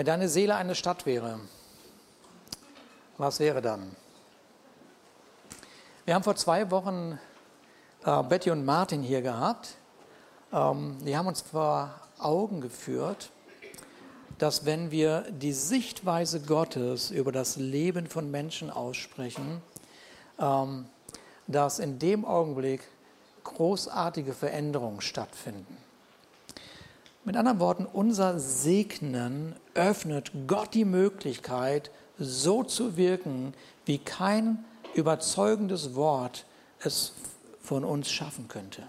Wenn deine Seele eine Stadt wäre, was wäre dann? Wir haben vor zwei Wochen äh, Betty und Martin hier gehabt. Ähm, die haben uns vor Augen geführt, dass wenn wir die Sichtweise Gottes über das Leben von Menschen aussprechen, ähm, dass in dem Augenblick großartige Veränderungen stattfinden. Mit anderen Worten, unser Segnen öffnet Gott die Möglichkeit, so zu wirken, wie kein überzeugendes Wort es von uns schaffen könnte.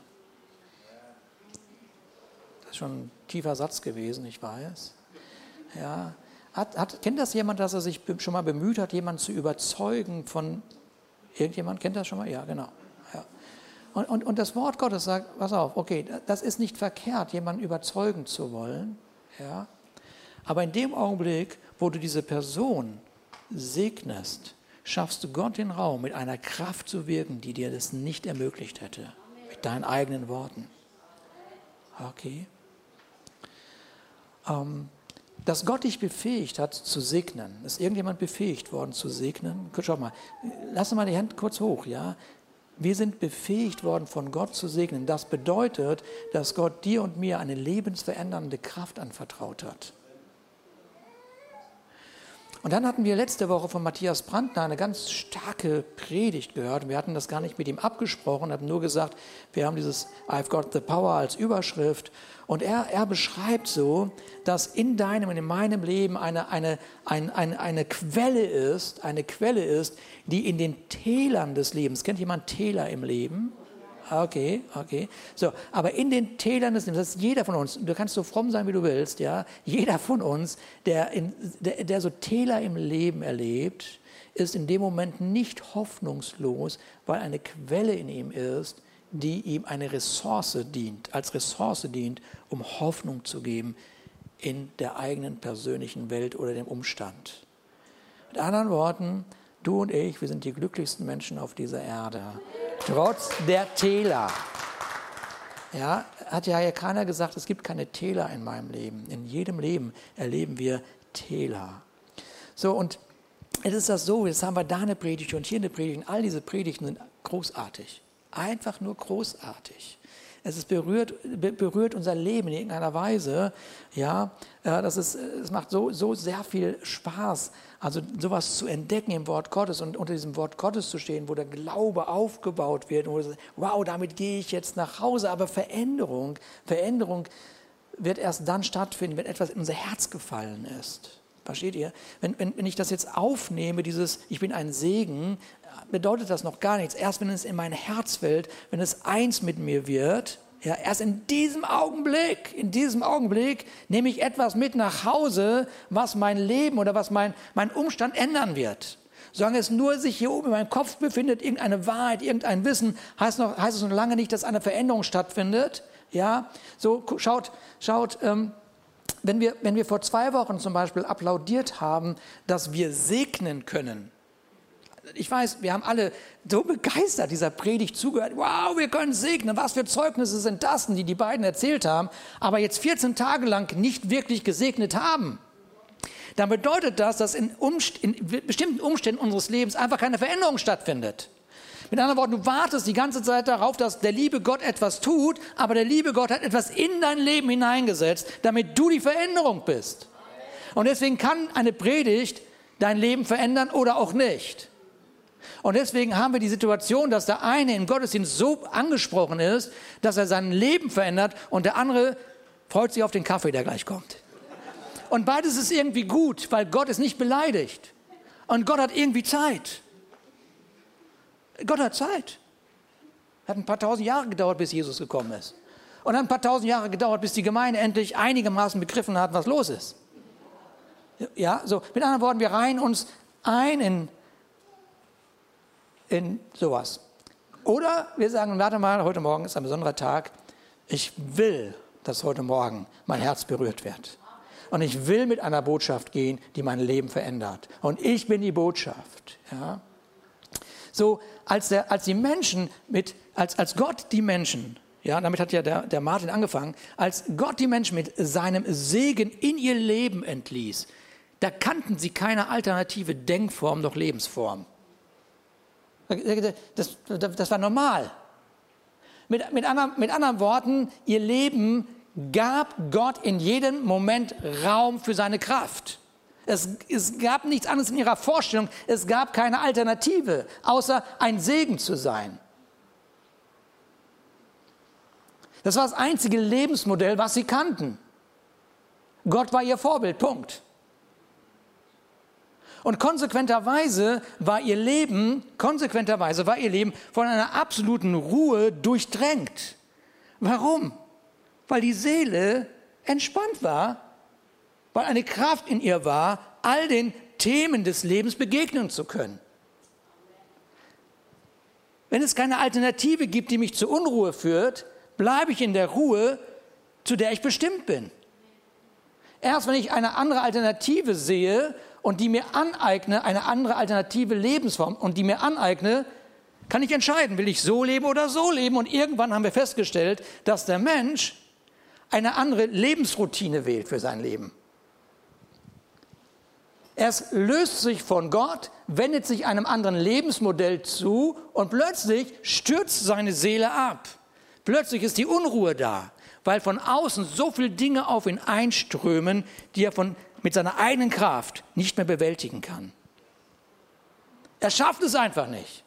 Das ist schon ein tiefer Satz gewesen, ich weiß. Ja. Hat, hat, kennt das jemand, dass er sich schon mal bemüht hat, jemanden zu überzeugen von irgendjemand? Kennt das schon mal? Ja, genau. Und, und, und das Wort Gottes sagt, pass auf, okay, das ist nicht verkehrt, jemanden überzeugen zu wollen. Ja. Aber in dem Augenblick, wo du diese Person segnest, schaffst du Gott den Raum, mit einer Kraft zu wirken, die dir das nicht ermöglicht hätte. Mit deinen eigenen Worten. Okay. Ähm, dass Gott dich befähigt hat zu segnen. Ist irgendjemand befähigt worden zu segnen? Schau mal, lass mal die Hand kurz hoch, ja. Wir sind befähigt worden von Gott zu segnen. Das bedeutet, dass Gott dir und mir eine lebensverändernde Kraft anvertraut hat. Und dann hatten wir letzte Woche von Matthias Brandner eine ganz starke Predigt gehört. Wir hatten das gar nicht mit ihm abgesprochen, haben nur gesagt, wir haben dieses I've got the power als Überschrift. Und er, er beschreibt so, dass in deinem und in meinem Leben eine, eine, eine, eine, eine Quelle ist, eine Quelle ist, die in den Tälern des Lebens, kennt jemand Täler im Leben? Okay, okay. So, aber in den Tälern des Lebens, das ist jeder von uns, du kannst so fromm sein, wie du willst, ja, jeder von uns, der, in, der, der so Täler im Leben erlebt, ist in dem Moment nicht hoffnungslos, weil eine Quelle in ihm ist, die ihm eine Ressource dient, als Ressource dient, um Hoffnung zu geben in der eigenen persönlichen Welt oder dem Umstand. Mit anderen Worten, du und ich, wir sind die glücklichsten Menschen auf dieser Erde. Trotz der Täler. Ja, hat ja keiner gesagt, es gibt keine Täler in meinem Leben. In jedem Leben erleben wir Täler. So, und jetzt ist das so, jetzt haben wir da eine Predigt und hier eine Predigt und all diese Predigten sind großartig. Einfach nur großartig. Es ist berührt, berührt unser Leben in irgendeiner Weise. Ja, das ist, es macht so, so sehr viel Spaß, also sowas zu entdecken im Wort Gottes und unter diesem Wort Gottes zu stehen, wo der Glaube aufgebaut wird. Und wo sagt, wow, damit gehe ich jetzt nach Hause. Aber Veränderung, Veränderung wird erst dann stattfinden, wenn etwas in unser Herz gefallen ist. Versteht ihr? Wenn, wenn, wenn ich das jetzt aufnehme, dieses Ich bin ein Segen, bedeutet das noch gar nichts. Erst wenn es in mein Herz fällt, wenn es eins mit mir wird, ja, erst in diesem Augenblick, in diesem Augenblick nehme ich etwas mit nach Hause, was mein Leben oder was mein, mein Umstand ändern wird. Solange es nur sich hier oben in meinem Kopf befindet, irgendeine Wahrheit, irgendein Wissen, heißt, noch, heißt es noch lange nicht, dass eine Veränderung stattfindet. Ja, so schaut, schaut, ähm, wenn wir, wenn wir vor zwei Wochen zum Beispiel applaudiert haben, dass wir segnen können, ich weiß, wir haben alle so begeistert dieser Predigt zugehört. Wow, wir können segnen. Was für Zeugnisse sind das, die die beiden erzählt haben, aber jetzt 14 Tage lang nicht wirklich gesegnet haben. Dann bedeutet das, dass in, Umst in bestimmten Umständen unseres Lebens einfach keine Veränderung stattfindet. Mit anderen Worten, du wartest die ganze Zeit darauf, dass der liebe Gott etwas tut, aber der liebe Gott hat etwas in dein Leben hineingesetzt, damit du die Veränderung bist. Und deswegen kann eine Predigt dein Leben verändern oder auch nicht. Und deswegen haben wir die Situation, dass der eine im Gottesdienst so angesprochen ist, dass er sein Leben verändert und der andere freut sich auf den Kaffee, der gleich kommt. Und beides ist irgendwie gut, weil Gott ist nicht beleidigt. Und Gott hat irgendwie Zeit. Gott hat Zeit. Hat ein paar tausend Jahre gedauert, bis Jesus gekommen ist. Und dann ein paar tausend Jahre gedauert, bis die Gemeinde endlich einigermaßen begriffen hat, was los ist. Ja, so, mit anderen Worten, wir reihen uns ein in in sowas. Oder wir sagen, warte mal, heute Morgen ist ein besonderer Tag. Ich will, dass heute Morgen mein Herz berührt wird. Und ich will mit einer Botschaft gehen, die mein Leben verändert. Und ich bin die Botschaft. Ja? So, als, der, als die Menschen mit, als, als Gott die Menschen, ja, damit hat ja der, der Martin angefangen, als Gott die Menschen mit seinem Segen in ihr Leben entließ, da kannten sie keine alternative Denkform noch Lebensform. Das, das, war normal. Mit, mit, anderen, mit anderen Worten, ihr Leben gab Gott in jedem Moment Raum für seine Kraft. Es, es, gab nichts anderes in ihrer Vorstellung. Es gab keine Alternative, außer ein Segen zu sein. Das war das einzige Lebensmodell, was sie kannten. Gott war ihr Vorbild, Punkt. Und konsequenterweise war ihr Leben, konsequenterweise war ihr Leben von einer absoluten Ruhe durchdrängt. Warum? Weil die Seele entspannt war, weil eine Kraft in ihr war, all den Themen des Lebens begegnen zu können. Wenn es keine Alternative gibt, die mich zur Unruhe führt, bleibe ich in der Ruhe, zu der ich bestimmt bin. Erst wenn ich eine andere Alternative sehe und die mir aneigne, eine andere alternative Lebensform und die mir aneigne, kann ich entscheiden, will ich so leben oder so leben. Und irgendwann haben wir festgestellt, dass der Mensch eine andere Lebensroutine wählt für sein Leben. Er löst sich von Gott, wendet sich einem anderen Lebensmodell zu und plötzlich stürzt seine Seele ab. Plötzlich ist die Unruhe da, weil von außen so viele Dinge auf ihn einströmen, die er von, mit seiner eigenen Kraft nicht mehr bewältigen kann. Er schafft es einfach nicht.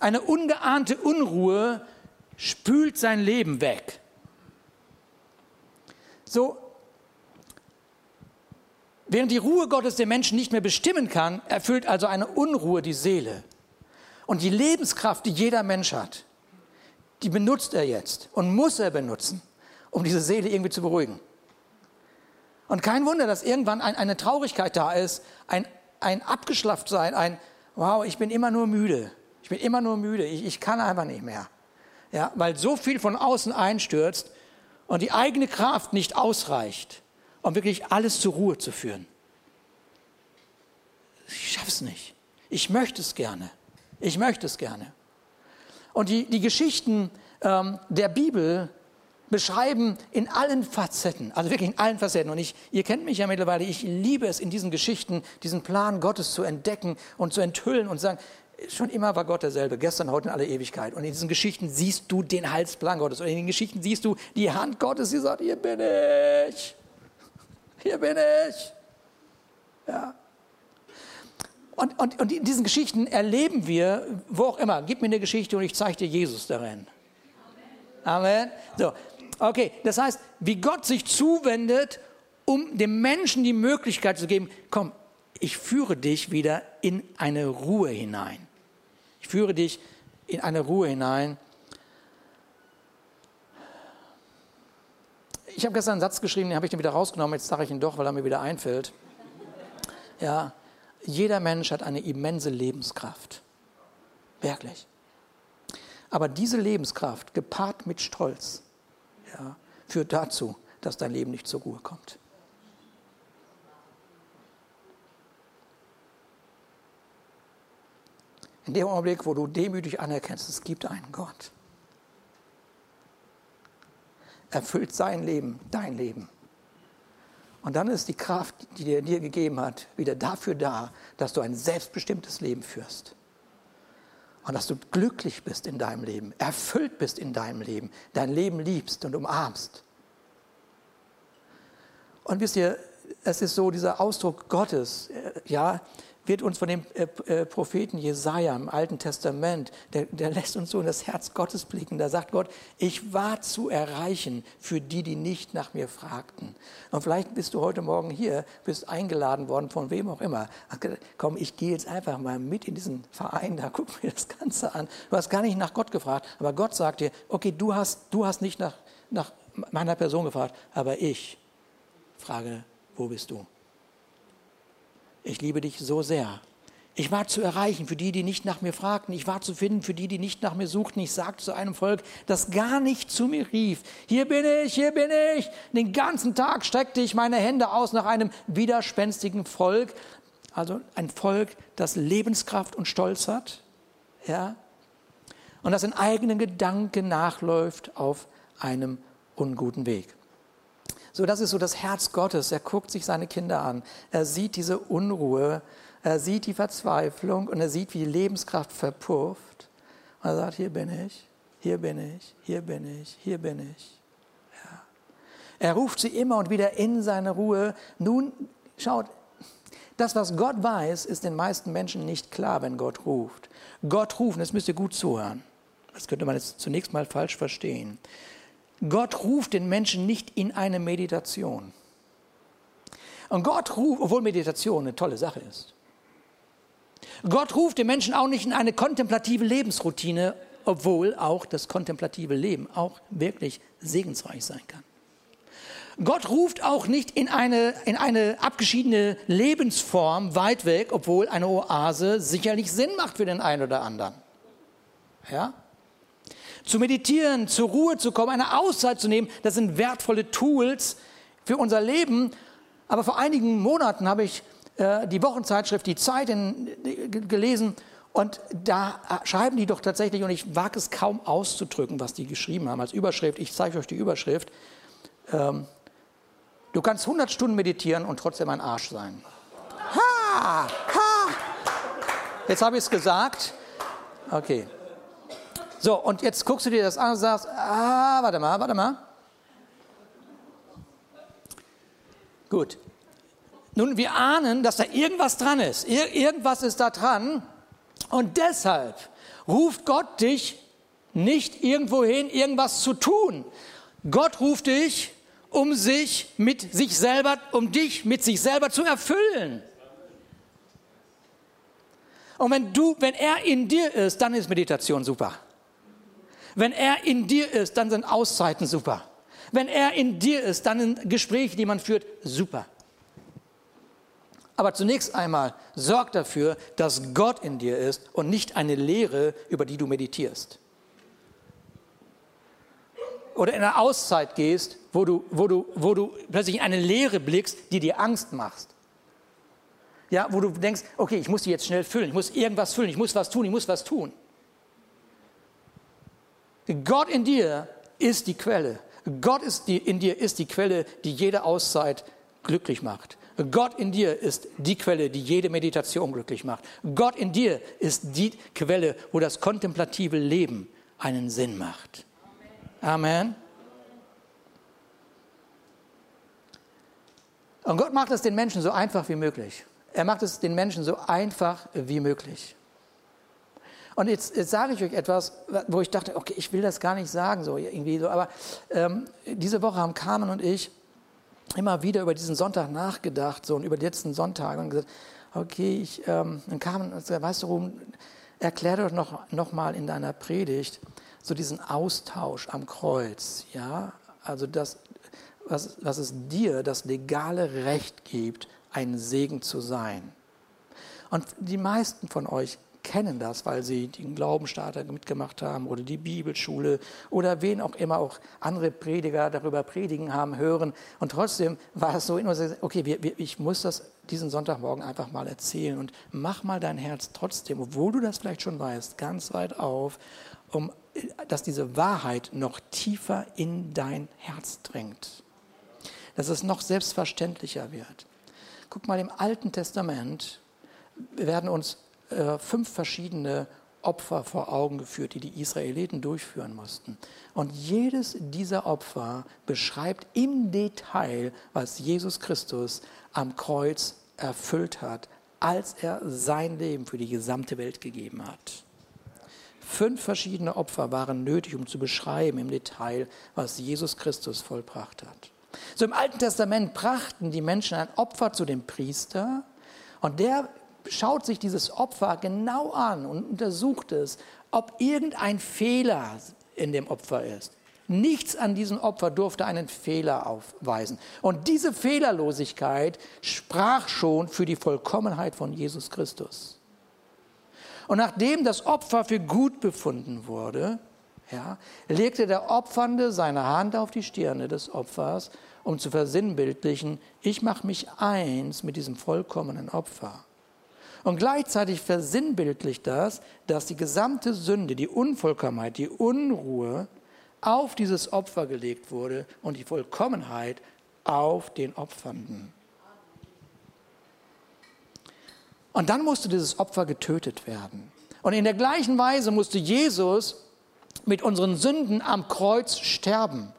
Eine ungeahnte Unruhe spült sein Leben weg. So, während die Ruhe Gottes den Menschen nicht mehr bestimmen kann, erfüllt also eine Unruhe die Seele. Und die Lebenskraft, die jeder Mensch hat, die benutzt er jetzt und muss er benutzen, um diese Seele irgendwie zu beruhigen. Und kein Wunder, dass irgendwann ein, eine Traurigkeit da ist, ein, ein Abgeschlafftsein, ein, wow, ich bin immer nur müde. Ich bin immer nur müde. Ich, ich kann einfach nicht mehr. Ja, weil so viel von außen einstürzt und die eigene Kraft nicht ausreicht, um wirklich alles zur Ruhe zu führen. Ich schaff's nicht. Ich möchte es gerne. Ich möchte es gerne. Und die, die Geschichten ähm, der Bibel beschreiben in allen Facetten, also wirklich in allen Facetten. Und ich, ihr kennt mich ja mittlerweile, ich liebe es in diesen Geschichten, diesen Plan Gottes zu entdecken und zu enthüllen und sagen, schon immer war Gott derselbe, gestern, heute in aller Ewigkeit. Und in diesen Geschichten siehst du den Heilsplan Gottes. Und in den Geschichten siehst du die Hand Gottes, die sagt, hier bin ich. Hier bin ich. Ja. Und, und, und in diesen Geschichten erleben wir, wo auch immer, gib mir eine Geschichte und ich zeige dir Jesus darin. Amen. So, okay, das heißt, wie Gott sich zuwendet, um dem Menschen die Möglichkeit zu geben, komm, ich führe dich wieder in eine Ruhe hinein. Ich führe dich in eine Ruhe hinein. Ich habe gestern einen Satz geschrieben, den habe ich dann wieder rausgenommen, jetzt sage ich ihn doch, weil er mir wieder einfällt. Ja, jeder Mensch hat eine immense Lebenskraft. Wirklich. Aber diese Lebenskraft, gepaart mit Stolz, ja, führt dazu, dass dein Leben nicht zur Ruhe kommt. In dem Augenblick, wo du demütig anerkennst, es gibt einen Gott, erfüllt sein Leben dein Leben. Und dann ist die Kraft, die er dir gegeben hat, wieder dafür da, dass du ein selbstbestimmtes Leben führst. Und dass du glücklich bist in deinem Leben, erfüllt bist in deinem Leben, dein Leben liebst und umarmst. Und wisst ihr, es ist so dieser Ausdruck Gottes, äh, ja, wird uns von dem äh, äh, Propheten Jesaja im Alten Testament, der, der lässt uns so in das Herz Gottes blicken. Da sagt Gott, ich war zu erreichen für die, die nicht nach mir fragten. Und vielleicht bist du heute Morgen hier, bist eingeladen worden von wem auch immer. Komm, ich gehe jetzt einfach mal mit in diesen Verein, da guck mir das Ganze an. Du hast gar nicht nach Gott gefragt, aber Gott sagt dir, okay, du hast, du hast nicht nach, nach meiner Person gefragt, aber ich frage, wo bist du? Ich liebe dich so sehr. Ich war zu erreichen für die, die nicht nach mir fragten. Ich war zu finden für die, die nicht nach mir suchten. Ich sagte zu einem Volk, das gar nicht zu mir rief. Hier bin ich, hier bin ich. Den ganzen Tag streckte ich meine Hände aus nach einem widerspenstigen Volk. Also ein Volk, das Lebenskraft und Stolz hat. Ja. Und das in eigenen Gedanken nachläuft auf einem unguten Weg. So, das ist so das Herz Gottes. Er guckt sich seine Kinder an. Er sieht diese Unruhe, er sieht die Verzweiflung und er sieht, wie die Lebenskraft verpufft. Und er sagt, hier bin ich, hier bin ich, hier bin ich, hier bin ich. Ja. Er ruft sie immer und wieder in seine Ruhe. Nun, schaut, das, was Gott weiß, ist den meisten Menschen nicht klar, wenn Gott ruft. Gott ruft, das müsst ihr gut zuhören. Das könnte man jetzt zunächst mal falsch verstehen. Gott ruft den Menschen nicht in eine Meditation. Und Gott ruft, obwohl Meditation eine tolle Sache ist. Gott ruft den Menschen auch nicht in eine kontemplative Lebensroutine, obwohl auch das kontemplative Leben auch wirklich segensreich sein kann. Gott ruft auch nicht in eine, in eine abgeschiedene Lebensform weit weg, obwohl eine Oase sicherlich Sinn macht für den einen oder anderen. Ja? Zu meditieren, zur Ruhe zu kommen, eine Auszeit zu nehmen, das sind wertvolle Tools für unser Leben. Aber vor einigen Monaten habe ich äh, die Wochenzeitschrift Die Zeit in, gelesen und da äh, schreiben die doch tatsächlich, und ich wage es kaum auszudrücken, was die geschrieben haben als Überschrift. Ich zeige euch die Überschrift. Ähm, Du kannst 100 Stunden meditieren und trotzdem ein Arsch sein. Ha! Ha! Jetzt habe ich es gesagt. Okay. So, und jetzt guckst du dir das an und sagst, ah, warte mal, warte mal. Gut. Nun, wir ahnen, dass da irgendwas dran ist. Ir irgendwas ist da dran. Und deshalb ruft Gott dich nicht irgendwohin, irgendwas zu tun. Gott ruft dich, um sich mit sich selber, um dich mit sich selber zu erfüllen. Und wenn du, wenn er in dir ist, dann ist Meditation super. Wenn er in dir ist, dann sind Auszeiten super. Wenn er in dir ist, dann sind Gespräche, die man führt, super. Aber zunächst einmal sorg dafür, dass Gott in dir ist und nicht eine Lehre, über die du meditierst oder in eine Auszeit gehst, wo du, wo du, wo du plötzlich in eine Leere blickst, die dir Angst macht. Ja, wo du denkst, okay, ich muss die jetzt schnell füllen, ich muss irgendwas füllen, ich muss was tun, ich muss was tun. Gott in dir ist die Quelle. Gott ist die, in dir ist die Quelle, die jede Auszeit glücklich macht. Gott in dir ist die Quelle, die jede Meditation glücklich macht. Gott in dir ist die Quelle, wo das kontemplative Leben einen Sinn macht. Amen. Und Gott macht es den Menschen so einfach wie möglich. Er macht es den Menschen so einfach wie möglich. Und jetzt, jetzt sage ich euch etwas, wo ich dachte, okay, ich will das gar nicht sagen, so irgendwie so. Aber ähm, diese Woche haben Carmen und ich immer wieder über diesen Sonntag nachgedacht, so und über die letzten Sonntage und gesagt, okay, ich, ähm, dann Carmen, weißt du, Ruben, erklär doch noch, noch mal in deiner Predigt, so diesen Austausch am Kreuz, ja, also das, was, was es dir das legale Recht gibt, ein Segen zu sein. Und die meisten von euch kennen das, weil sie den Glaubensstarter mitgemacht haben oder die Bibelschule oder wen auch immer auch andere Prediger darüber predigen haben hören. Und trotzdem war es so, okay, wir, wir, ich muss das diesen Sonntagmorgen einfach mal erzählen und mach mal dein Herz trotzdem, obwohl du das vielleicht schon weißt, ganz weit auf um, dass diese Wahrheit noch tiefer in dein Herz dringt. Dass es noch selbstverständlicher wird. Guck mal, im Alten Testament werden uns äh, fünf verschiedene Opfer vor Augen geführt, die die Israeliten durchführen mussten. Und jedes dieser Opfer beschreibt im Detail, was Jesus Christus am Kreuz erfüllt hat, als er sein Leben für die gesamte Welt gegeben hat. Fünf verschiedene Opfer waren nötig, um zu beschreiben im Detail, was Jesus Christus vollbracht hat. So im Alten Testament brachten die Menschen ein Opfer zu dem Priester und der schaut sich dieses Opfer genau an und untersucht es, ob irgendein Fehler in dem Opfer ist. Nichts an diesem Opfer durfte einen Fehler aufweisen. Und diese Fehlerlosigkeit sprach schon für die Vollkommenheit von Jesus Christus. Und nachdem das Opfer für gut befunden wurde, ja, legte der Opfernde seine Hand auf die Stirne des Opfers, um zu versinnbildlichen, ich mache mich eins mit diesem vollkommenen Opfer. Und gleichzeitig versinnbildlicht das, dass die gesamte Sünde, die Unvollkommenheit, die Unruhe auf dieses Opfer gelegt wurde und die Vollkommenheit auf den Opfernden. Und dann musste dieses Opfer getötet werden. Und in der gleichen Weise musste Jesus mit unseren Sünden am Kreuz sterben.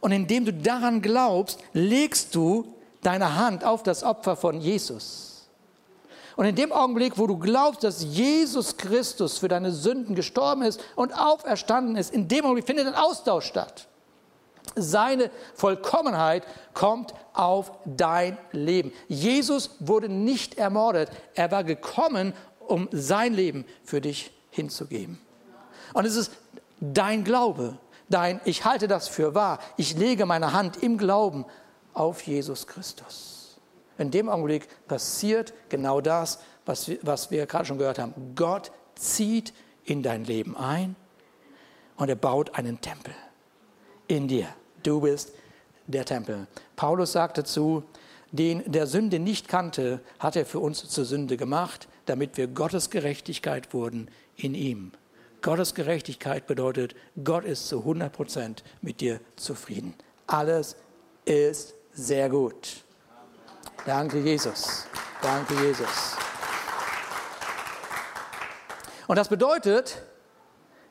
Und indem du daran glaubst, legst du deine Hand auf das Opfer von Jesus. Und in dem Augenblick, wo du glaubst, dass Jesus Christus für deine Sünden gestorben ist und auferstanden ist, in dem Augenblick findet ein Austausch statt. Seine Vollkommenheit kommt auf dein Leben. Jesus wurde nicht ermordet. Er war gekommen, um sein Leben für dich hinzugeben. Und es ist dein Glaube, dein Ich halte das für wahr. Ich lege meine Hand im Glauben auf Jesus Christus. In dem Augenblick passiert genau das, was wir, was wir gerade schon gehört haben. Gott zieht in dein Leben ein und er baut einen Tempel in dir. Du bist der Tempel. Paulus sagt dazu, den der Sünde nicht kannte, hat er für uns zur Sünde gemacht, damit wir Gottes Gerechtigkeit wurden in ihm. Gottes Gerechtigkeit bedeutet, Gott ist zu 100 Prozent mit dir zufrieden. Alles ist sehr gut. Danke, Jesus. Danke, Jesus. Und das bedeutet,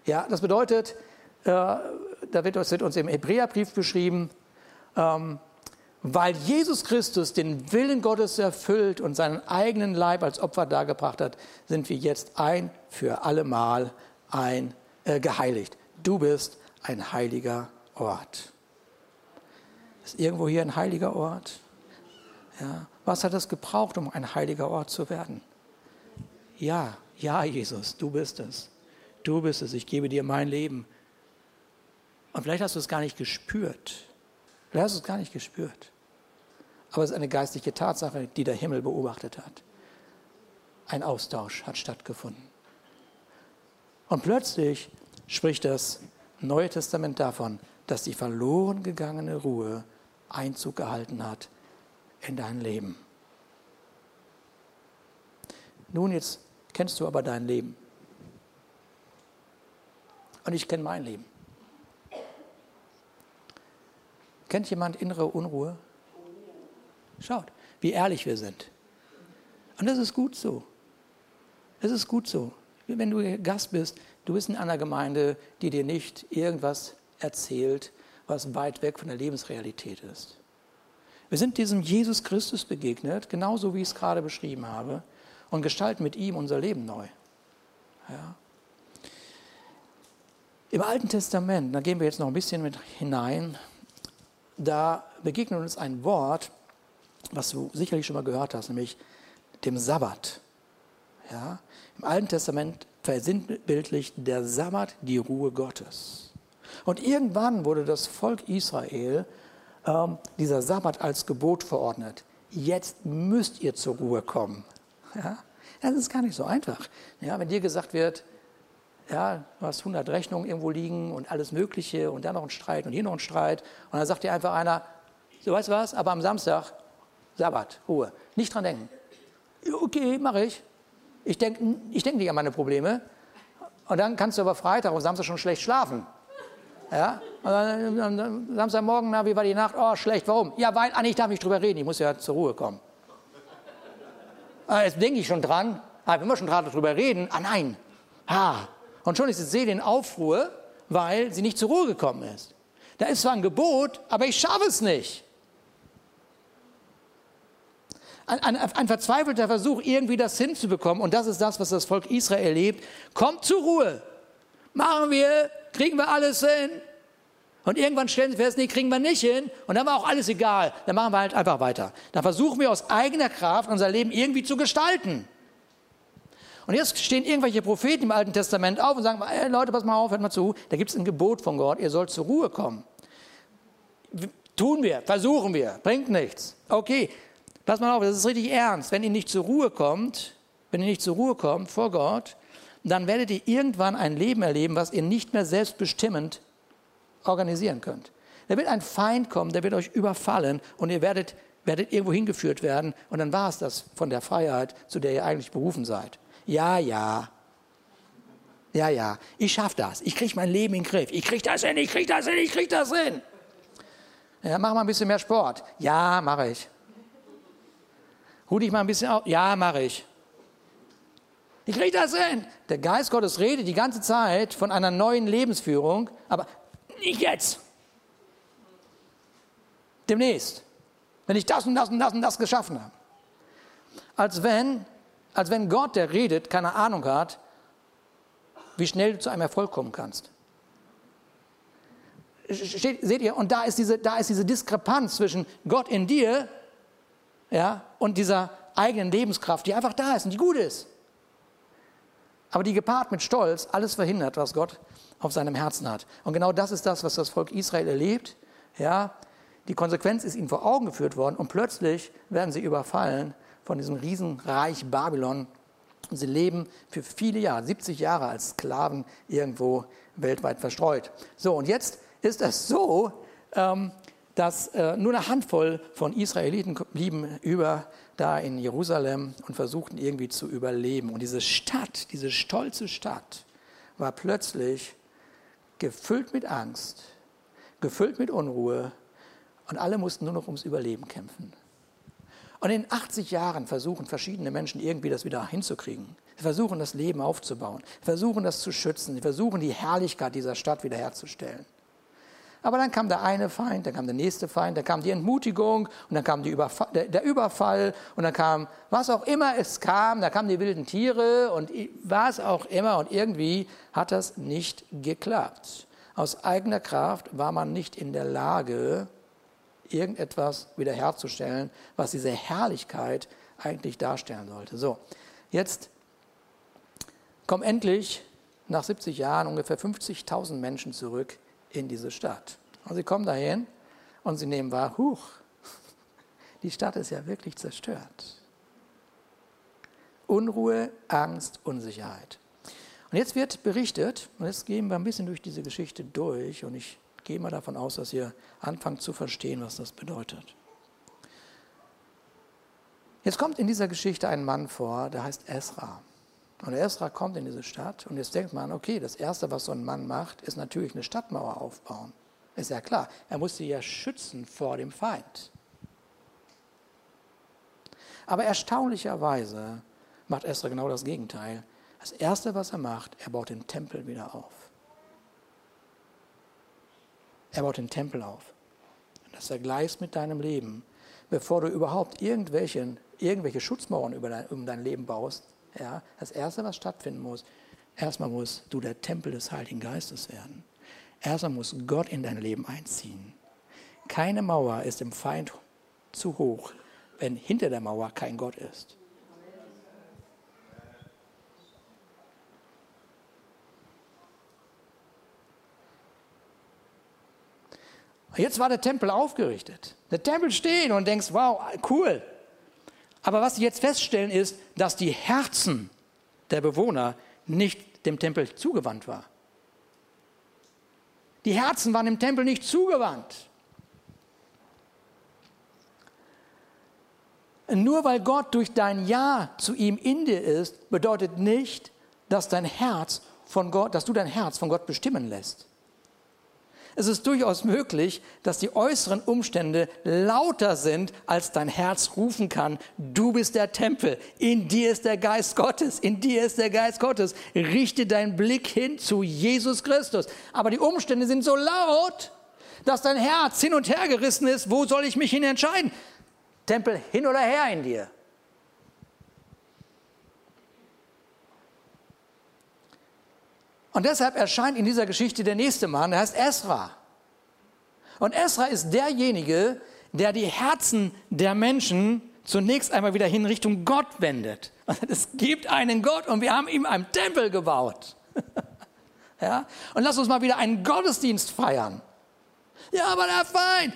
ja, das bedeutet, äh, da wird, das wird uns im Hebräerbrief beschrieben, ähm, weil Jesus Christus den Willen Gottes erfüllt und seinen eigenen Leib als Opfer dargebracht hat, sind wir jetzt ein für allemal ein äh, geheiligt. Du bist ein heiliger Ort. Ist irgendwo hier ein heiliger Ort? Ja. Was hat es gebraucht, um ein heiliger Ort zu werden? Ja, ja, Jesus, du bist es. Du bist es. Ich gebe dir mein Leben. Und vielleicht hast du es gar nicht gespürt. Vielleicht hast du es gar nicht gespürt. Aber es ist eine geistliche Tatsache, die der Himmel beobachtet hat. Ein Austausch hat stattgefunden. Und plötzlich spricht das Neue Testament davon, dass die verloren gegangene Ruhe Einzug gehalten hat in dein Leben. Nun, jetzt kennst du aber dein Leben. Und ich kenne mein Leben. Kennt jemand innere Unruhe? Schaut, wie ehrlich wir sind. Und das ist gut so. Es ist gut so. Wenn du Gast bist, du bist in einer Gemeinde, die dir nicht irgendwas erzählt, was weit weg von der Lebensrealität ist. Wir sind diesem Jesus Christus begegnet, genauso wie ich es gerade beschrieben habe, und gestalten mit ihm unser Leben neu. Ja. Im Alten Testament, da gehen wir jetzt noch ein bisschen mit hinein, da begegnet uns ein Wort, was du sicherlich schon mal gehört hast, nämlich dem Sabbat. Ja? Im Alten Testament versinnbildlicht der Sabbat die Ruhe Gottes. Und irgendwann wurde das Volk Israel ähm, dieser Sabbat als Gebot verordnet. Jetzt müsst ihr zur Ruhe kommen. Ja? Das ist gar nicht so einfach. Ja, wenn dir gesagt wird, ja, du hast 100 Rechnungen irgendwo liegen und alles Mögliche und dann noch ein Streit und hier noch ein Streit. Und dann sagt dir einfach einer, so weißt du was, aber am Samstag, Sabbat, Ruhe. Nicht dran denken. Okay, mache ich. Ich denke ich denk nicht an meine Probleme. Und dann kannst du aber Freitag und Samstag schon schlecht schlafen. Ja? Und dann, dann, Samstagmorgen, na, wie war die Nacht? Oh, schlecht, warum? Ja, weil, ah, ich darf nicht drüber reden, ich muss ja zur Ruhe kommen. Ah, jetzt denke ich schon dran, ah, wir schon gerade drüber reden, ah nein, ha, und schon ist die Seele in Aufruhr, weil sie nicht zur Ruhe gekommen ist. Da ist zwar ein Gebot, aber ich schaffe es nicht. Ein, ein, ein, verzweifelter Versuch, irgendwie das hinzubekommen. Und das ist das, was das Volk Israel erlebt. Kommt zur Ruhe. Machen wir, kriegen wir alles hin. Und irgendwann stellen sie fest, nee, kriegen wir nicht hin. Und dann war auch alles egal. Dann machen wir halt einfach weiter. Dann versuchen wir aus eigener Kraft unser Leben irgendwie zu gestalten. Und jetzt stehen irgendwelche Propheten im Alten Testament auf und sagen, hey, Leute, pass mal auf, hört mal zu, da gibt es ein Gebot von Gott, ihr sollt zur Ruhe kommen. Tun wir, versuchen wir, bringt nichts. Okay, pass mal auf, das ist richtig ernst. Wenn ihr nicht zur Ruhe kommt, wenn ihr nicht zur Ruhe kommt vor Gott, dann werdet ihr irgendwann ein Leben erleben, was ihr nicht mehr selbstbestimmend organisieren könnt. Da wird ein Feind kommen, der wird euch überfallen und ihr werdet, werdet irgendwo hingeführt werden und dann war es das von der Freiheit, zu der ihr eigentlich berufen seid. Ja, ja. Ja, ja. Ich schaffe das. Ich kriege mein Leben in den Griff. Ich kriege das hin, ich kriege das hin, ich kriege das hin. Ja, mach mal ein bisschen mehr Sport. Ja, mache ich. Ruh dich mal ein bisschen auf. Ja, mache ich. Ich kriege das hin. Der Geist Gottes redet die ganze Zeit von einer neuen Lebensführung, aber nicht jetzt. Demnächst. Wenn ich das und das und das und das geschaffen habe. Als wenn, als wenn Gott, der redet, keine Ahnung hat, wie schnell du zu einem Erfolg kommen kannst. Steht, seht ihr, und da ist, diese, da ist diese Diskrepanz zwischen Gott in dir ja, und dieser eigenen Lebenskraft, die einfach da ist und die gut ist. Aber die gepaart mit Stolz alles verhindert, was Gott auf seinem Herzen hat. Und genau das ist das, was das Volk Israel erlebt. Ja, die Konsequenz ist ihnen vor Augen geführt worden und plötzlich werden sie überfallen von diesem Riesenreich Babylon. Und sie leben für viele Jahre, 70 Jahre als Sklaven irgendwo weltweit verstreut. So, und jetzt ist es so, ähm, dass äh, nur eine Handvoll von Israeliten blieben über da in Jerusalem und versuchten irgendwie zu überleben. Und diese Stadt, diese stolze Stadt, war plötzlich gefüllt mit Angst, gefüllt mit Unruhe und alle mussten nur noch ums Überleben kämpfen. Und in 80 Jahren versuchen verschiedene Menschen irgendwie das wieder hinzukriegen. Sie versuchen das Leben aufzubauen, versuchen das zu schützen, sie versuchen die Herrlichkeit dieser Stadt wiederherzustellen. Aber dann kam der eine Feind, dann kam der nächste Feind, dann kam die Entmutigung und dann kam Überfall, der, der, Überfall und dann kam was auch immer es kam, da kamen die wilden Tiere und was auch immer und irgendwie hat das nicht geklappt. Aus eigener Kraft war man nicht in der Lage, irgendetwas wiederherzustellen, was diese Herrlichkeit eigentlich darstellen sollte. So, jetzt kommen endlich nach 70 Jahren ungefähr 50.000 Menschen zurück in diese Stadt. Und sie kommen dahin und sie nehmen wahr, huch, die Stadt ist ja wirklich zerstört. Unruhe, Angst, Unsicherheit. Und jetzt wird berichtet, und jetzt gehen wir ein bisschen durch diese Geschichte durch, und ich gehe mal davon aus, dass ihr anfangt zu verstehen, was das bedeutet. Jetzt kommt in dieser Geschichte ein Mann vor, der heißt Esra. Und Esra kommt in diese Stadt und jetzt denkt man, okay, das Erste, was so ein Mann macht, ist natürlich eine Stadtmauer aufbauen. Ist ja klar, er muss sie ja schützen vor dem Feind. Aber erstaunlicherweise macht Esra genau das Gegenteil. Das Erste, was er macht, er baut den Tempel wieder auf. Er baut den Tempel auf. Das vergleichst mit deinem Leben. Bevor du überhaupt irgendwelche, irgendwelche Schutzmauern über dein, um dein Leben baust, ja, das Erste, was stattfinden muss, erstmal musst du der Tempel des Heiligen Geistes werden. Erstmal muss Gott in dein Leben einziehen. Keine Mauer ist dem Feind zu hoch, wenn hinter der Mauer kein Gott ist. Jetzt war der Tempel aufgerichtet. Der Tempel steht und denkst, wow, cool. Aber was sie jetzt feststellen ist, dass die Herzen der Bewohner nicht dem Tempel zugewandt waren. Die Herzen waren dem Tempel nicht zugewandt. Nur weil Gott durch dein Ja zu ihm in dir ist, bedeutet nicht, dass dein Herz von Gott, dass du dein Herz von Gott bestimmen lässt. Es ist durchaus möglich, dass die äußeren Umstände lauter sind, als dein Herz rufen kann. Du bist der Tempel, in dir ist der Geist Gottes, in dir ist der Geist Gottes. Richte deinen Blick hin zu Jesus Christus. Aber die Umstände sind so laut, dass dein Herz hin und her gerissen ist. Wo soll ich mich hin entscheiden? Tempel hin oder her in dir. Und deshalb erscheint in dieser Geschichte der nächste Mann, der heißt Esra. Und Esra ist derjenige, der die Herzen der Menschen zunächst einmal wieder hin Richtung Gott wendet. Es gibt einen Gott und wir haben ihm einen Tempel gebaut. ja? Und lass uns mal wieder einen Gottesdienst feiern. Ja, aber der Feind,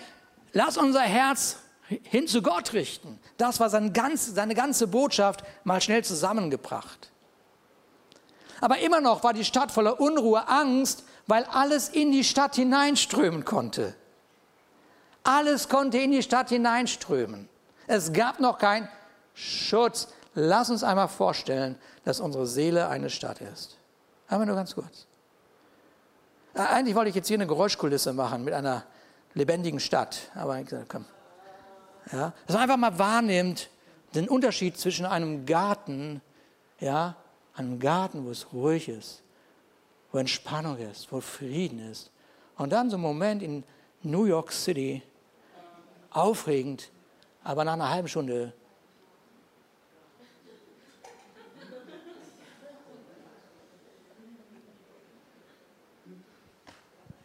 lass unser Herz hin zu Gott richten. Das war sein ganz, seine ganze Botschaft mal schnell zusammengebracht. Aber immer noch war die Stadt voller Unruhe, Angst, weil alles in die Stadt hineinströmen konnte. Alles konnte in die Stadt hineinströmen. Es gab noch keinen Schutz. Lass uns einmal vorstellen, dass unsere Seele eine Stadt ist. Einmal nur ganz kurz. Äh, eigentlich wollte ich jetzt hier eine Geräuschkulisse machen mit einer lebendigen Stadt. Aber ich gesagt, komm. Ja, dass man einfach mal wahrnimmt, den Unterschied zwischen einem Garten, ja, einem Garten, wo es ruhig ist, wo Entspannung ist, wo Frieden ist. Und dann so ein Moment in New York City, aufregend, aber nach einer halben Stunde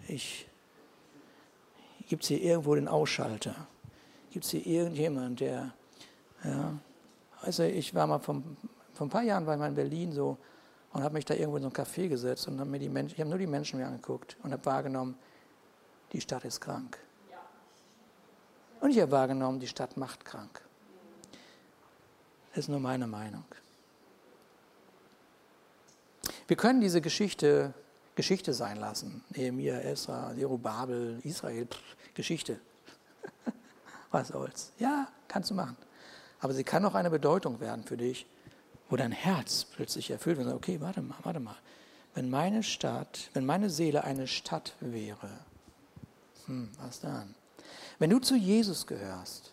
ich gibt es hier irgendwo den Ausschalter? Gibt es hier irgendjemand, der, ja, also ich war mal vor, vor ein paar Jahren war ich mal in Berlin so und habe mich da irgendwo in so ein Café gesetzt und habe mir die Menschen, ich habe nur die Menschen mir angeguckt und habe wahrgenommen, die Stadt ist krank. Und ich habe wahrgenommen, die Stadt macht krank. Das ist nur meine Meinung. Wir können diese Geschichte Geschichte sein lassen. Nehemiah, Esra, Zerubabel, Israel, pff, Geschichte. Was soll's? Ja, kannst du machen. Aber sie kann auch eine Bedeutung werden für dich, wo dein Herz plötzlich erfüllt wird. Okay, warte mal, warte mal. Wenn meine Stadt, wenn meine Seele eine Stadt wäre, hm, was dann? Wenn du zu Jesus gehörst,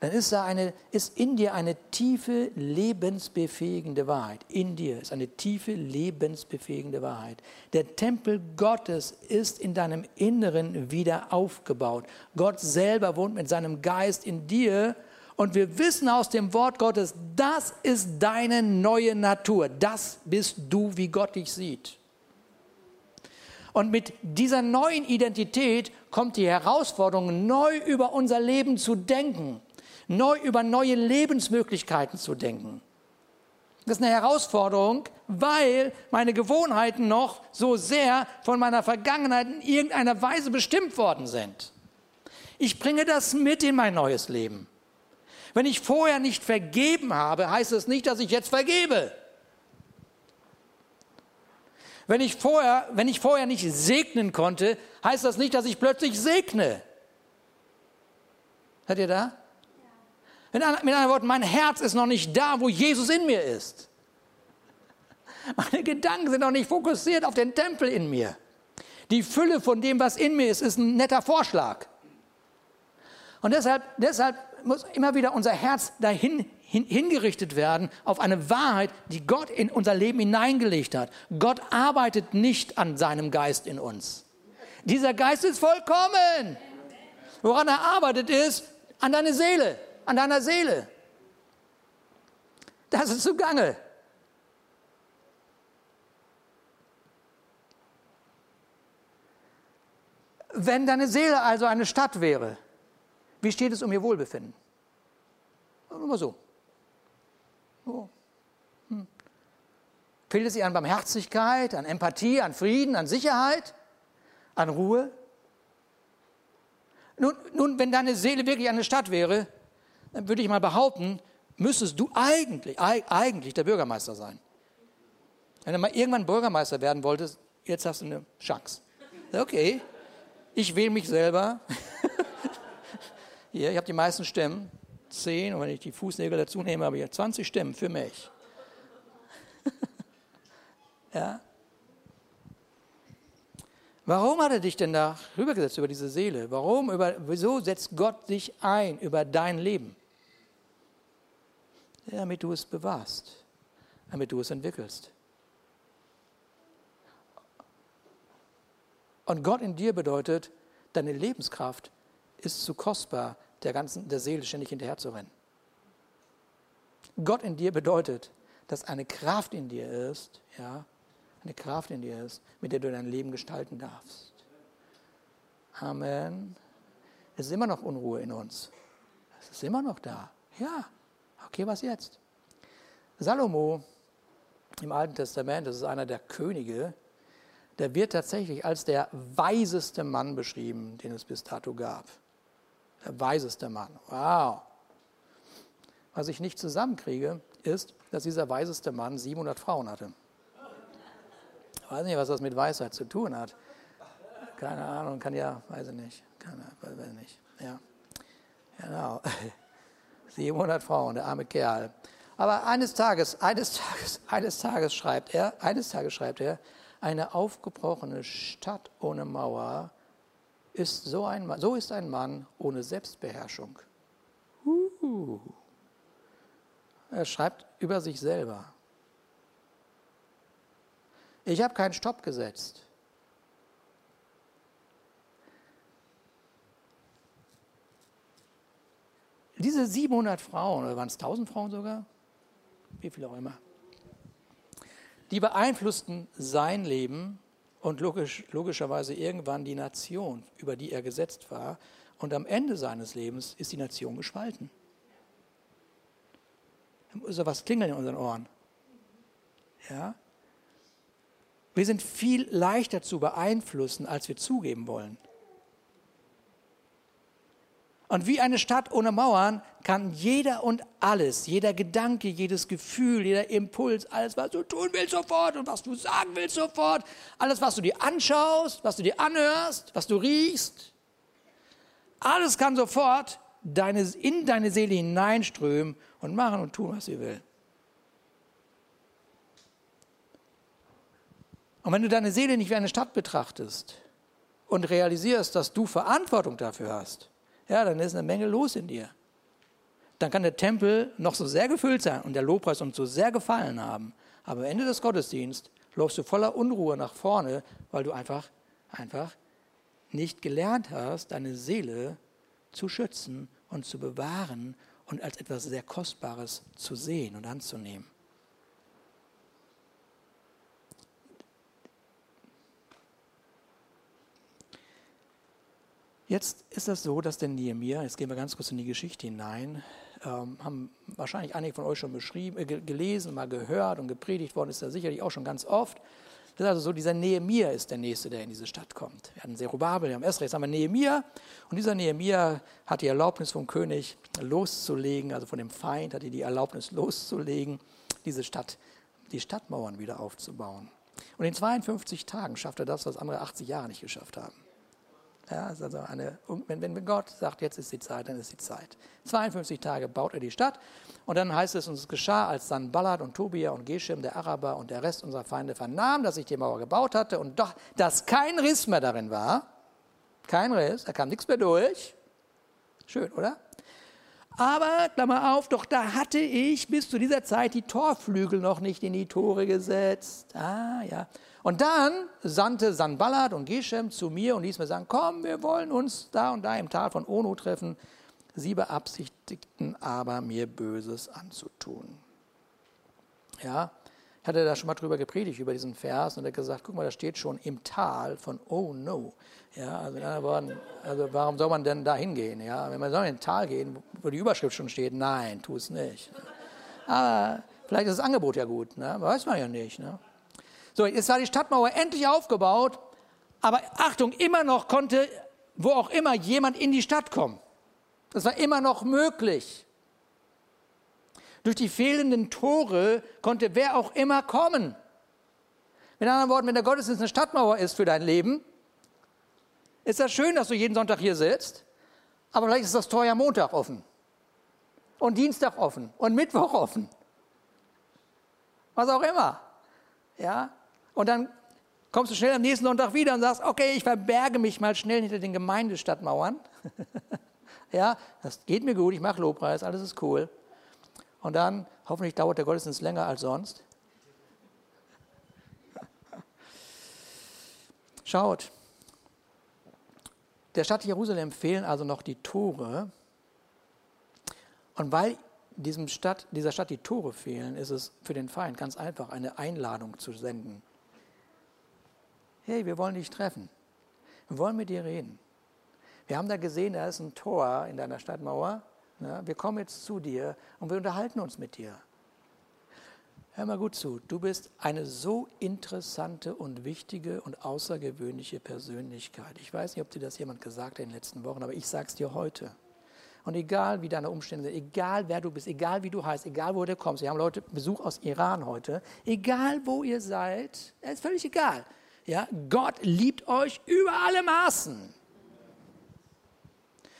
dann ist, da eine, ist in dir eine tiefe, lebensbefähigende Wahrheit. In dir ist eine tiefe, lebensbefähigende Wahrheit. Der Tempel Gottes ist in deinem Inneren wieder aufgebaut. Gott selber wohnt mit seinem Geist in dir. Und wir wissen aus dem Wort Gottes, das ist deine neue Natur. Das bist du, wie Gott dich sieht. Und mit dieser neuen Identität kommt die Herausforderung, neu über unser Leben zu denken neu über neue Lebensmöglichkeiten zu denken. Das ist eine Herausforderung, weil meine Gewohnheiten noch so sehr von meiner Vergangenheit in irgendeiner Weise bestimmt worden sind. Ich bringe das mit in mein neues Leben. Wenn ich vorher nicht vergeben habe, heißt es nicht, dass ich jetzt vergebe. Wenn ich vorher, wenn ich vorher nicht segnen konnte, heißt das nicht, dass ich plötzlich segne. Seid ihr da? Mit anderen Worten, mein Herz ist noch nicht da, wo Jesus in mir ist. Meine Gedanken sind noch nicht fokussiert auf den Tempel in mir. Die Fülle von dem, was in mir ist, ist ein netter Vorschlag. Und deshalb, deshalb muss immer wieder unser Herz dahin hin, hingerichtet werden auf eine Wahrheit, die Gott in unser Leben hineingelegt hat. Gott arbeitet nicht an seinem Geist in uns. Dieser Geist ist vollkommen. Woran er arbeitet ist, an deine Seele an deiner Seele. Das ist zugange. Wenn deine Seele also eine Stadt wäre, wie steht es um ihr Wohlbefinden? Nur mal so. so. Hm. Fehlt es ihr an Barmherzigkeit, an Empathie, an Frieden, an Sicherheit, an Ruhe? Nun, nun, wenn deine Seele wirklich eine Stadt wäre, dann würde ich mal behaupten, müsstest du eigentlich, eigentlich der Bürgermeister sein. Wenn du mal irgendwann Bürgermeister werden wolltest, jetzt hast du eine Chance. Okay, ich wähle mich selber. Hier, ich habe die meisten Stimmen, zehn, und wenn ich die Fußnägel dazu nehme, habe ich 20 Stimmen für mich. ja. Warum hat er dich denn da rübergesetzt über diese Seele? Warum, über, wieso setzt Gott sich ein über dein Leben? damit du es bewahrst, damit du es entwickelst. Und Gott in dir bedeutet, deine Lebenskraft ist zu kostbar, der ganzen der Seele ständig rennen. Gott in dir bedeutet, dass eine Kraft in dir ist, ja, eine Kraft in dir ist, mit der du dein Leben gestalten darfst. Amen. Es ist immer noch Unruhe in uns. Es ist immer noch da. Ja. Okay, was jetzt? Salomo im Alten Testament, das ist einer der Könige, der wird tatsächlich als der weiseste Mann beschrieben, den es bis dato gab. Der weiseste Mann. Wow. Was ich nicht zusammenkriege, ist, dass dieser weiseste Mann 700 Frauen hatte. Ich weiß nicht, was das mit Weisheit zu tun hat. Keine Ahnung, kann ja, weiß ich nicht. Keine, weiß ich nicht. Ja. Genau. 700 Frauen, der arme Kerl. Aber eines Tages, eines Tages, eines Tages schreibt er, eines Tages schreibt er, eine aufgebrochene Stadt ohne Mauer ist so ein Mann, so ist ein Mann ohne Selbstbeherrschung. Uh. Er schreibt über sich selber. Ich habe keinen Stopp gesetzt. Diese 700 Frauen, oder waren es 1000 Frauen sogar? Wie viel auch immer. Die beeinflussten sein Leben und logisch, logischerweise irgendwann die Nation, über die er gesetzt war. Und am Ende seines Lebens ist die Nation gespalten. Da muss ja was klingeln in unseren Ohren. Ja? Wir sind viel leichter zu beeinflussen, als wir zugeben wollen. Und wie eine Stadt ohne Mauern kann jeder und alles, jeder Gedanke, jedes Gefühl, jeder Impuls, alles, was du tun willst sofort und was du sagen willst sofort, alles, was du dir anschaust, was du dir anhörst, was du riechst, alles kann sofort deine, in deine Seele hineinströmen und machen und tun, was sie will. Und wenn du deine Seele nicht wie eine Stadt betrachtest und realisierst, dass du Verantwortung dafür hast, ja, dann ist eine Menge los in dir. Dann kann der Tempel noch so sehr gefüllt sein und der Lobpreis uns so sehr gefallen haben. Aber am Ende des Gottesdienstes läufst du voller Unruhe nach vorne, weil du einfach, einfach nicht gelernt hast, deine Seele zu schützen und zu bewahren und als etwas sehr Kostbares zu sehen und anzunehmen. Jetzt ist das so, dass der Nehemiah, jetzt gehen wir ganz kurz in die Geschichte hinein, ähm, haben wahrscheinlich einige von euch schon beschrieben, äh, gelesen, mal gehört und gepredigt worden ist da sicherlich auch schon ganz oft. Das ist also so, dieser Nehemiah ist der Nächste, der in diese Stadt kommt. Wir hatten Zerubabel, wir haben Esra, jetzt haben wir Nehemiah. Und dieser Nehemiah hat die Erlaubnis vom König loszulegen, also von dem Feind hat er die Erlaubnis loszulegen, diese Stadt, die Stadtmauern wieder aufzubauen. Und in 52 Tagen schafft er das, was andere 80 Jahre nicht geschafft haben. Ja, also eine, wenn, wenn Gott sagt, jetzt ist die Zeit, dann ist die Zeit. 52 Tage baut er die Stadt und dann heißt es, und es geschah, als dann Ballad und Tobia und Geshem, der Araber und der Rest unserer Feinde vernahmen, dass ich die Mauer gebaut hatte und doch, dass kein Riss mehr darin war. Kein Riss, da kam nichts mehr durch. Schön, oder? Aber, Klammer auf, doch da hatte ich bis zu dieser Zeit die Torflügel noch nicht in die Tore gesetzt. Ah, ja. Und dann sandte Sanballat und Geshem zu mir und ließ mir sagen, komm, wir wollen uns da und da im Tal von Ono treffen. Sie beabsichtigten aber, mir Böses anzutun. Ja, ich hatte da schon mal drüber gepredigt, über diesen Vers, und er hat gesagt, guck mal, da steht schon im Tal von Oh no. Ja, also in anderen Worten, also warum soll man denn da hingehen? Ja, wenn man soll in ein Tal gehen, wo die Überschrift schon steht, nein, tu es nicht. Aber vielleicht ist das Angebot ja gut, ne? weiß man ja nicht. Ne? So, jetzt war die Stadtmauer endlich aufgebaut, aber Achtung, immer noch konnte, wo auch immer, jemand in die Stadt kommen. Das war immer noch möglich. Durch die fehlenden Tore konnte wer auch immer kommen. Mit anderen Worten, wenn der Gottesdienst eine Stadtmauer ist für dein Leben, ist das schön, dass du jeden Sonntag hier sitzt, aber vielleicht ist das Tor ja Montag offen und Dienstag offen und Mittwoch offen. Was auch immer. Ja? Und dann kommst du schnell am nächsten Sonntag wieder und sagst, okay, ich verberge mich mal schnell hinter den Gemeindestadtmauern. ja, das geht mir gut, ich mache Lobpreis, alles ist cool. Und dann, hoffentlich dauert der Gottesdienst länger als sonst. Schaut, der Stadt Jerusalem fehlen also noch die Tore. Und weil diesem Stadt, dieser Stadt die Tore fehlen, ist es für den Feind ganz einfach, eine Einladung zu senden. Hey, wir wollen dich treffen. Wir wollen mit dir reden. Wir haben da gesehen, da ist ein Tor in deiner Stadtmauer. Ne? Wir kommen jetzt zu dir und wir unterhalten uns mit dir. Hör mal gut zu, du bist eine so interessante und wichtige und außergewöhnliche Persönlichkeit. Ich weiß nicht, ob dir das jemand gesagt hat in den letzten Wochen, aber ich sage es dir heute. Und egal wie deine Umstände sind, egal wer du bist, egal wie du heißt, egal wo du kommst, wir haben Leute Besuch aus Iran heute, egal wo ihr seid, ist völlig egal. Ja, Gott liebt euch über alle Maßen.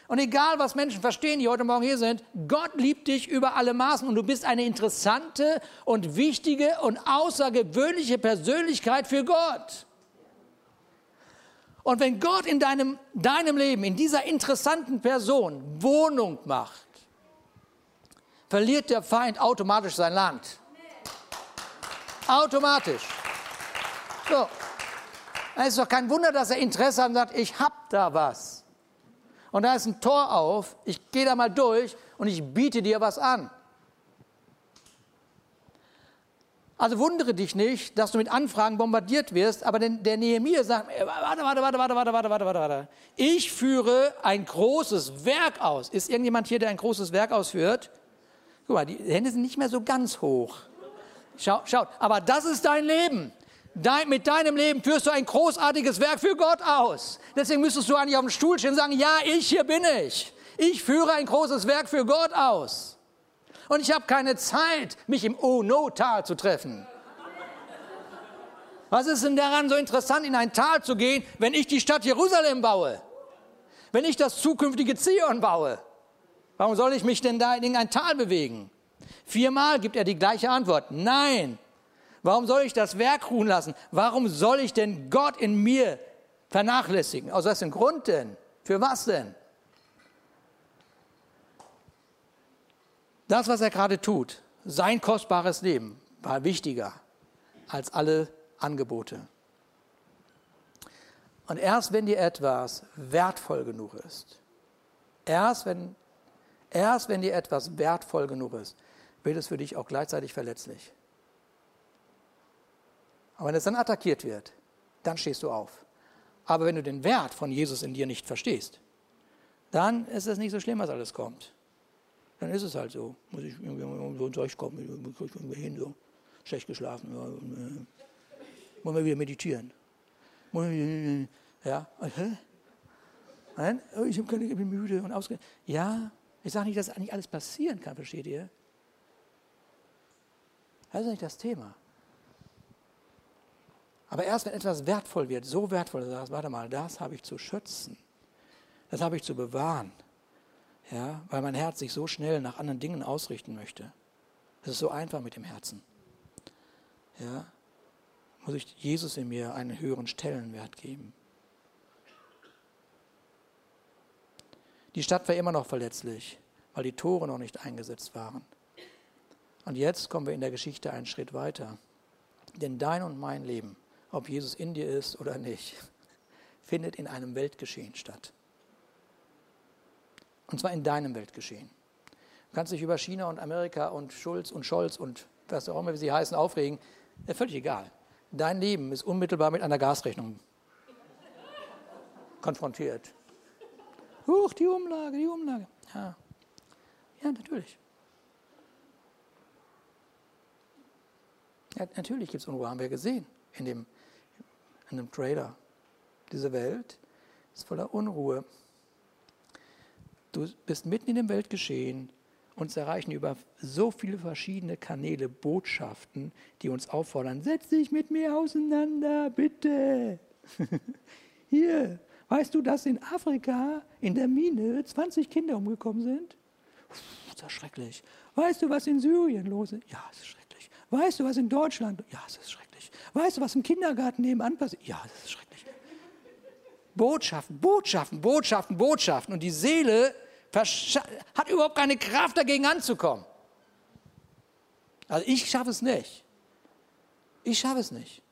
Und egal, was Menschen verstehen, die heute Morgen hier sind, Gott liebt dich über alle Maßen und du bist eine interessante und wichtige und außergewöhnliche Persönlichkeit für Gott. Und wenn Gott in deinem, deinem Leben, in dieser interessanten Person Wohnung macht, verliert der Feind automatisch sein Land. Automatisch. So. Es ist doch kein Wunder, dass er Interesse hat und sagt, ich hab da was. Und da ist ein Tor auf, ich gehe da mal durch und ich biete dir was an. Also wundere dich nicht, dass du mit Anfragen bombardiert wirst, aber der, Nehemiah sagt, warte, warte, warte, warte, warte, warte, warte, warte, warte. Ich führe ein großes Werk aus. Ist irgendjemand hier, der ein großes Werk ausführt? Guck mal, die Hände sind nicht mehr so ganz hoch. Schau, schaut, aber das ist dein Leben. Dein, mit deinem Leben führst du ein großartiges Werk für Gott aus. Deswegen müsstest du eigentlich auf dem Stuhl stehen und sagen, ja, ich hier bin ich. Ich führe ein großes Werk für Gott aus. Und ich habe keine Zeit, mich im Oh-No-Tal zu treffen. Was ist denn daran so interessant, in ein Tal zu gehen, wenn ich die Stadt Jerusalem baue? Wenn ich das zukünftige Zion baue? Warum soll ich mich denn da in ein Tal bewegen? Viermal gibt er die gleiche Antwort. Nein. Warum soll ich das Werk ruhen lassen? Warum soll ich denn Gott in mir vernachlässigen? Aus welchem Grund denn? Für was denn? Das, was er gerade tut, sein kostbares Leben, war wichtiger als alle Angebote. Und erst wenn dir etwas wertvoll genug ist, erst wenn, erst wenn dir etwas wertvoll genug ist, wird es für dich auch gleichzeitig verletzlich. Aber wenn es dann attackiert wird, dann stehst du auf. Aber wenn du den Wert von Jesus in dir nicht verstehst, dann ist es nicht so schlimm, was alles kommt dann ist es halt so. Muss ich irgendwie so zurechtkommen, muss ich irgendwie hin, so schlecht geschlafen. Ja, und, äh, muss man wieder meditieren. Ja, hä? Nein, oh, ich, bin müde und ausge. Ja, ich sage nicht, dass nicht alles passieren kann, versteht ihr? Das ist nicht das Thema. Aber erst wenn etwas wertvoll wird, so wertvoll, dass du sagst, warte mal, das habe ich zu schützen, das habe ich zu bewahren, ja, weil mein Herz sich so schnell nach anderen Dingen ausrichten möchte. Es ist so einfach mit dem Herzen. Ja, muss ich Jesus in mir einen höheren Stellenwert geben. Die Stadt war immer noch verletzlich, weil die Tore noch nicht eingesetzt waren. Und jetzt kommen wir in der Geschichte einen Schritt weiter. Denn dein und mein Leben, ob Jesus in dir ist oder nicht, findet in einem Weltgeschehen statt. Und zwar in deinem Weltgeschehen. Du kannst dich über China und Amerika und Schulz und Scholz und was auch immer wie sie heißen aufregen. Ja, völlig egal. Dein Leben ist unmittelbar mit einer Gasrechnung konfrontiert. Huch, die Umlage, die Umlage. Ja, ja natürlich. Ja, natürlich gibt es Unruhe, haben wir gesehen in dem, in dem Trailer. Diese Welt ist voller Unruhe. Du bist mitten in dem Weltgeschehen. Uns erreichen über so viele verschiedene Kanäle Botschaften, die uns auffordern, setz dich mit mir auseinander, bitte. Hier, weißt du, dass in Afrika in der Mine 20 Kinder umgekommen sind? Puh, ist das schrecklich. Weißt du, was in Syrien los ist? Ja, es ist schrecklich. Weißt du, was in Deutschland? Ja, es ist schrecklich. Weißt du, was im Kindergarten nebenan passiert? Ja, es ist schrecklich. Botschaften, Botschaften, Botschaften, Botschaften. Und die Seele hat überhaupt keine Kraft dagegen anzukommen. Also ich schaffe es nicht. Ich schaffe es nicht.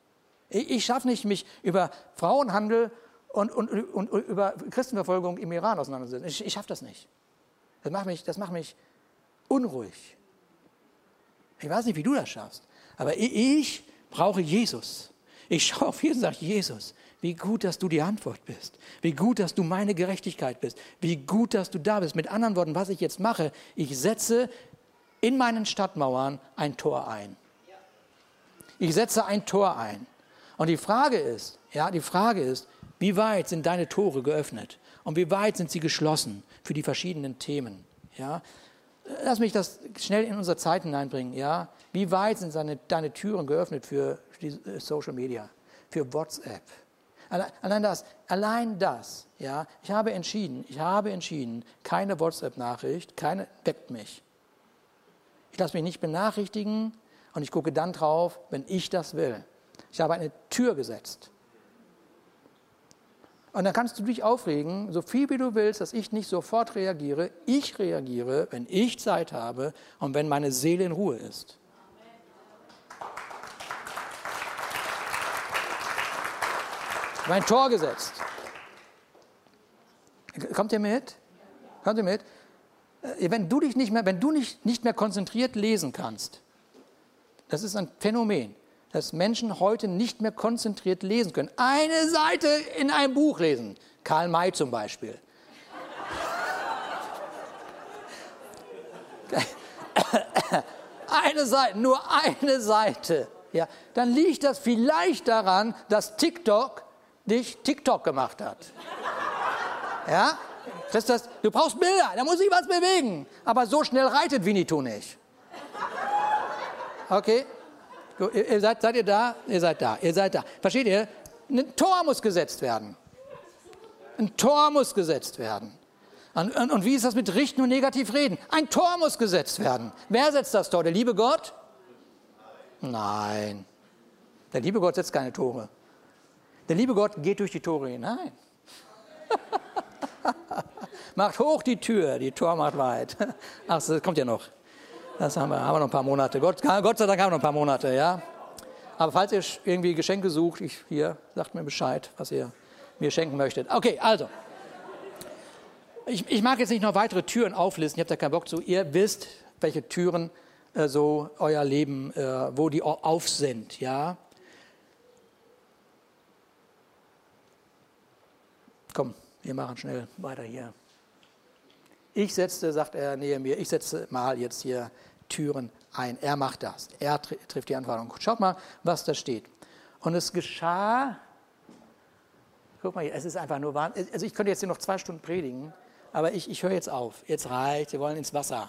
Ich, ich schaffe nicht, mich über Frauenhandel und, und, und, und, über Christenverfolgung im Iran auseinanderzusetzen. Ich, ich schaffe das nicht. Das macht, mich, das macht mich unruhig. Ich weiß nicht, wie du das schaffst, aber ich brauche Jesus. Ich schaue auf Jesus und sage, Jesus, wie gut, dass du die Antwort bist. Wie gut, dass du meine Gerechtigkeit bist. Wie gut, dass du da bist. Mit anderen Worten, was ich jetzt mache, ich setze in meinen Stadtmauern ein Tor ein. Ich setze ein Tor ein. Und die Frage ist, ja, die Frage ist, wie weit sind deine Tore geöffnet? Und wie weit sind sie geschlossen für die verschiedenen Themen? Ja, lass mich das schnell in unsere Zeit hineinbringen. Ja, wie weit sind deine, deine Türen geöffnet für äh, Social Media, für WhatsApp, Allein das, allein das, ja, ich habe entschieden, ich habe entschieden, keine WhatsApp-Nachricht, keine weckt mich. Ich lasse mich nicht benachrichtigen und ich gucke dann drauf, wenn ich das will. Ich habe eine Tür gesetzt. Und dann kannst du dich aufregen, so viel wie du willst, dass ich nicht sofort reagiere. Ich reagiere, wenn ich Zeit habe und wenn meine Seele in Ruhe ist. Mein Tor gesetzt. Kommt ihr mit? Kommt ihr mit? Äh, wenn du dich nicht mehr, wenn du nicht, nicht mehr konzentriert lesen kannst, das ist ein Phänomen, dass Menschen heute nicht mehr konzentriert lesen können. Eine Seite in einem Buch lesen. Karl May zum Beispiel. Eine Seite, nur eine Seite. Ja, dann liegt das vielleicht daran, dass TikTok dich TikTok gemacht hat. Ja? Christus, du brauchst Bilder, da muss sich was bewegen. Aber so schnell reitet Winnetou nicht. Okay? Ihr seid, seid ihr da? Ihr seid da. Ihr seid da. Versteht ihr? Ein Tor muss gesetzt werden. Ein Tor muss gesetzt werden. Und, und, und wie ist das mit Richten und Negativreden? Ein Tor muss gesetzt werden. Wer setzt das Tor? Der liebe Gott? Nein. Der liebe Gott setzt keine Tore. Der liebe Gott geht durch die Tore hinein. macht hoch die Tür, die Tor macht weit. Ach, das kommt ja noch. Das haben wir, haben wir noch ein paar Monate. Gott, Gott sei Dank haben wir noch ein paar Monate, ja. Aber falls ihr irgendwie Geschenke sucht, ich, hier, sagt mir Bescheid, was ihr mir schenken möchtet. Okay, also. Ich, ich mag jetzt nicht noch weitere Türen auflisten, ich habe da keinen Bock zu. Ihr wisst, welche Türen äh, so euer Leben, äh, wo die auf sind, ja. Komm, wir machen schnell weiter hier. Ich setze, sagt er neben mir, ich setze mal jetzt hier Türen ein. Er macht das. Er trifft die Antwortung. Schaut mal, was da steht. Und es geschah, guck mal hier, es ist einfach nur wahr. Also ich könnte jetzt hier noch zwei Stunden predigen, aber ich, ich höre jetzt auf. Jetzt reicht, wir wollen ins Wasser.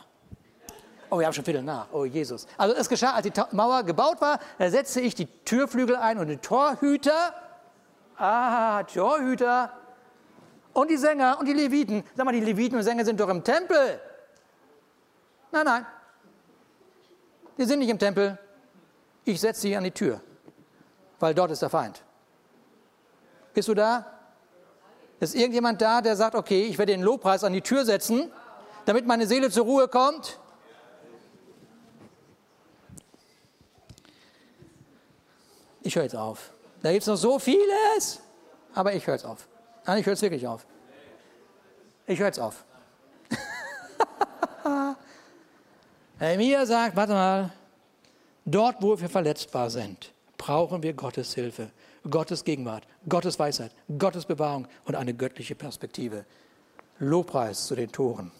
Oh, wir haben schon Viertel nach. Oh, Jesus. Also es geschah, als die Mauer gebaut war, da setzte ich die Türflügel ein und den Torhüter, ah, Torhüter, und die Sänger und die Leviten. Sag mal, die Leviten und Sänger sind doch im Tempel. Nein, nein. Die sind nicht im Tempel. Ich setze sie an die Tür, weil dort ist der Feind. Bist du da? Ist irgendjemand da, der sagt, okay, ich werde den Lobpreis an die Tür setzen, damit meine Seele zur Ruhe kommt? Ich höre jetzt auf. Da gibt es noch so vieles, aber ich höre jetzt auf. Nein, ich höre jetzt wirklich auf. Ich höre jetzt auf. Mir sagt, warte mal, dort, wo wir verletzbar sind, brauchen wir Gottes Hilfe, Gottes Gegenwart, Gottes Weisheit, Gottes Bewahrung und eine göttliche Perspektive. Lobpreis zu den Toren.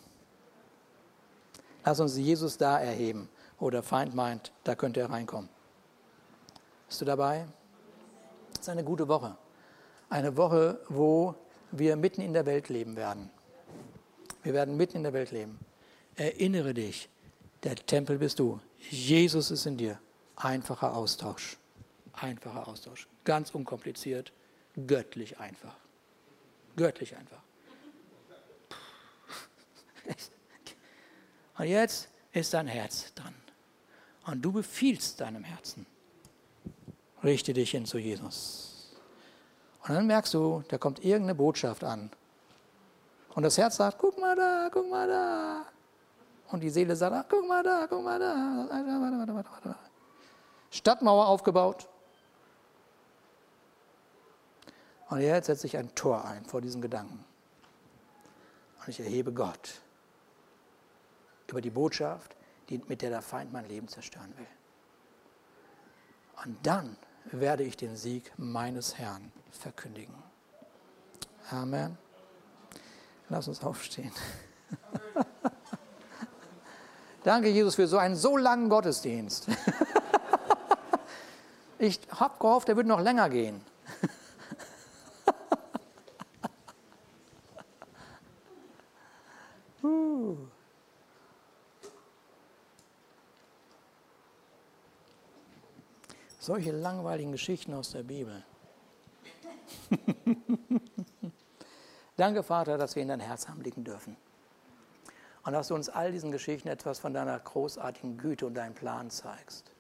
Lass uns Jesus da erheben, wo der Feind meint, da könnte er reinkommen. Bist du dabei? Es ist eine gute Woche. Eine Woche, wo wir mitten in der Welt leben werden. Wir werden mitten in der Welt leben. Erinnere dich, der Tempel bist du. Jesus ist in dir. Einfacher Austausch. Einfacher Austausch. Ganz unkompliziert. Göttlich einfach. Göttlich einfach. Und jetzt ist dein Herz dran. Und du befiehlst deinem Herzen. Richte dich hin zu Jesus. Und dann merkst du, da kommt irgendeine Botschaft an. Und das Herz sagt, guck mal da, guck mal da. Und die Seele sagt, guck mal da, guck mal da. Stadtmauer aufgebaut. Und jetzt setze ich ein Tor ein vor diesen Gedanken. Und ich erhebe Gott über die Botschaft, die, mit der der Feind mein Leben zerstören will. Und dann werde ich den Sieg meines Herrn verkündigen. Amen. Lass uns aufstehen. Danke, Jesus, für so einen so langen Gottesdienst. ich habe gehofft, er würde noch länger gehen. Solche langweiligen Geschichten aus der Bibel. Danke, Vater, dass wir in dein Herz haben blicken dürfen. Und dass du uns all diesen Geschichten etwas von deiner großartigen Güte und deinem Plan zeigst.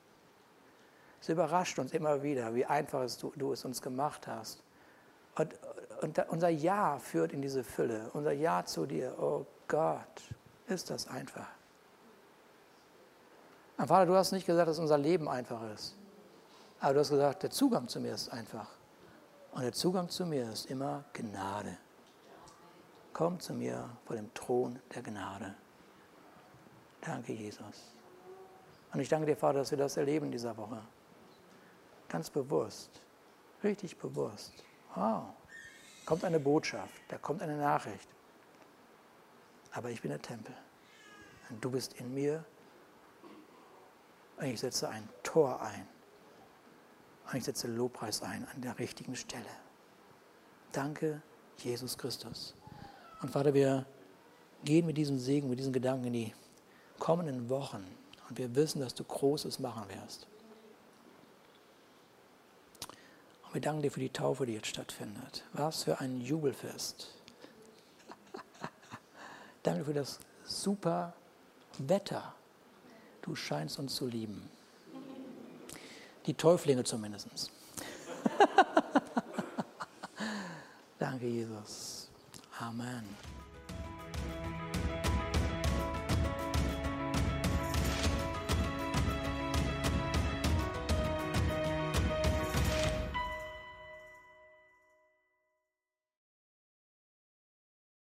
Es überrascht uns immer wieder, wie einfach es du, du es uns gemacht hast. Und, unser Ja führt in diese Fülle. Unser Ja zu dir. Oh Gott, ist das einfach. Und Vater, du hast nicht gesagt, dass unser Leben einfach ist. Aber du hast gesagt, der Zugang zu mir ist einfach. Und der Zugang zu mir ist immer Gnade. Komm zu mir vor dem Thron der Gnade. Danke, Jesus. Und ich danke dir, Vater, dass wir das erleben in dieser Woche. Ganz bewusst, richtig bewusst. Wow, kommt eine Botschaft, da kommt eine Nachricht. Aber ich bin der Tempel. Und du bist in mir. Und ich setze ein Tor ein. Und ich setze Lobpreis ein an der richtigen Stelle. Danke, Jesus Christus. Und Vater, wir gehen mit diesem Segen, mit diesen Gedanken in die kommenden Wochen. Und wir wissen, dass du Großes machen wirst. Und wir danken dir für die Taufe, die jetzt stattfindet. Was für ein Jubelfest. Danke für das super Wetter. Du scheinst uns zu lieben. Die Täuflinge zumindest. Danke, Jesus. Amen.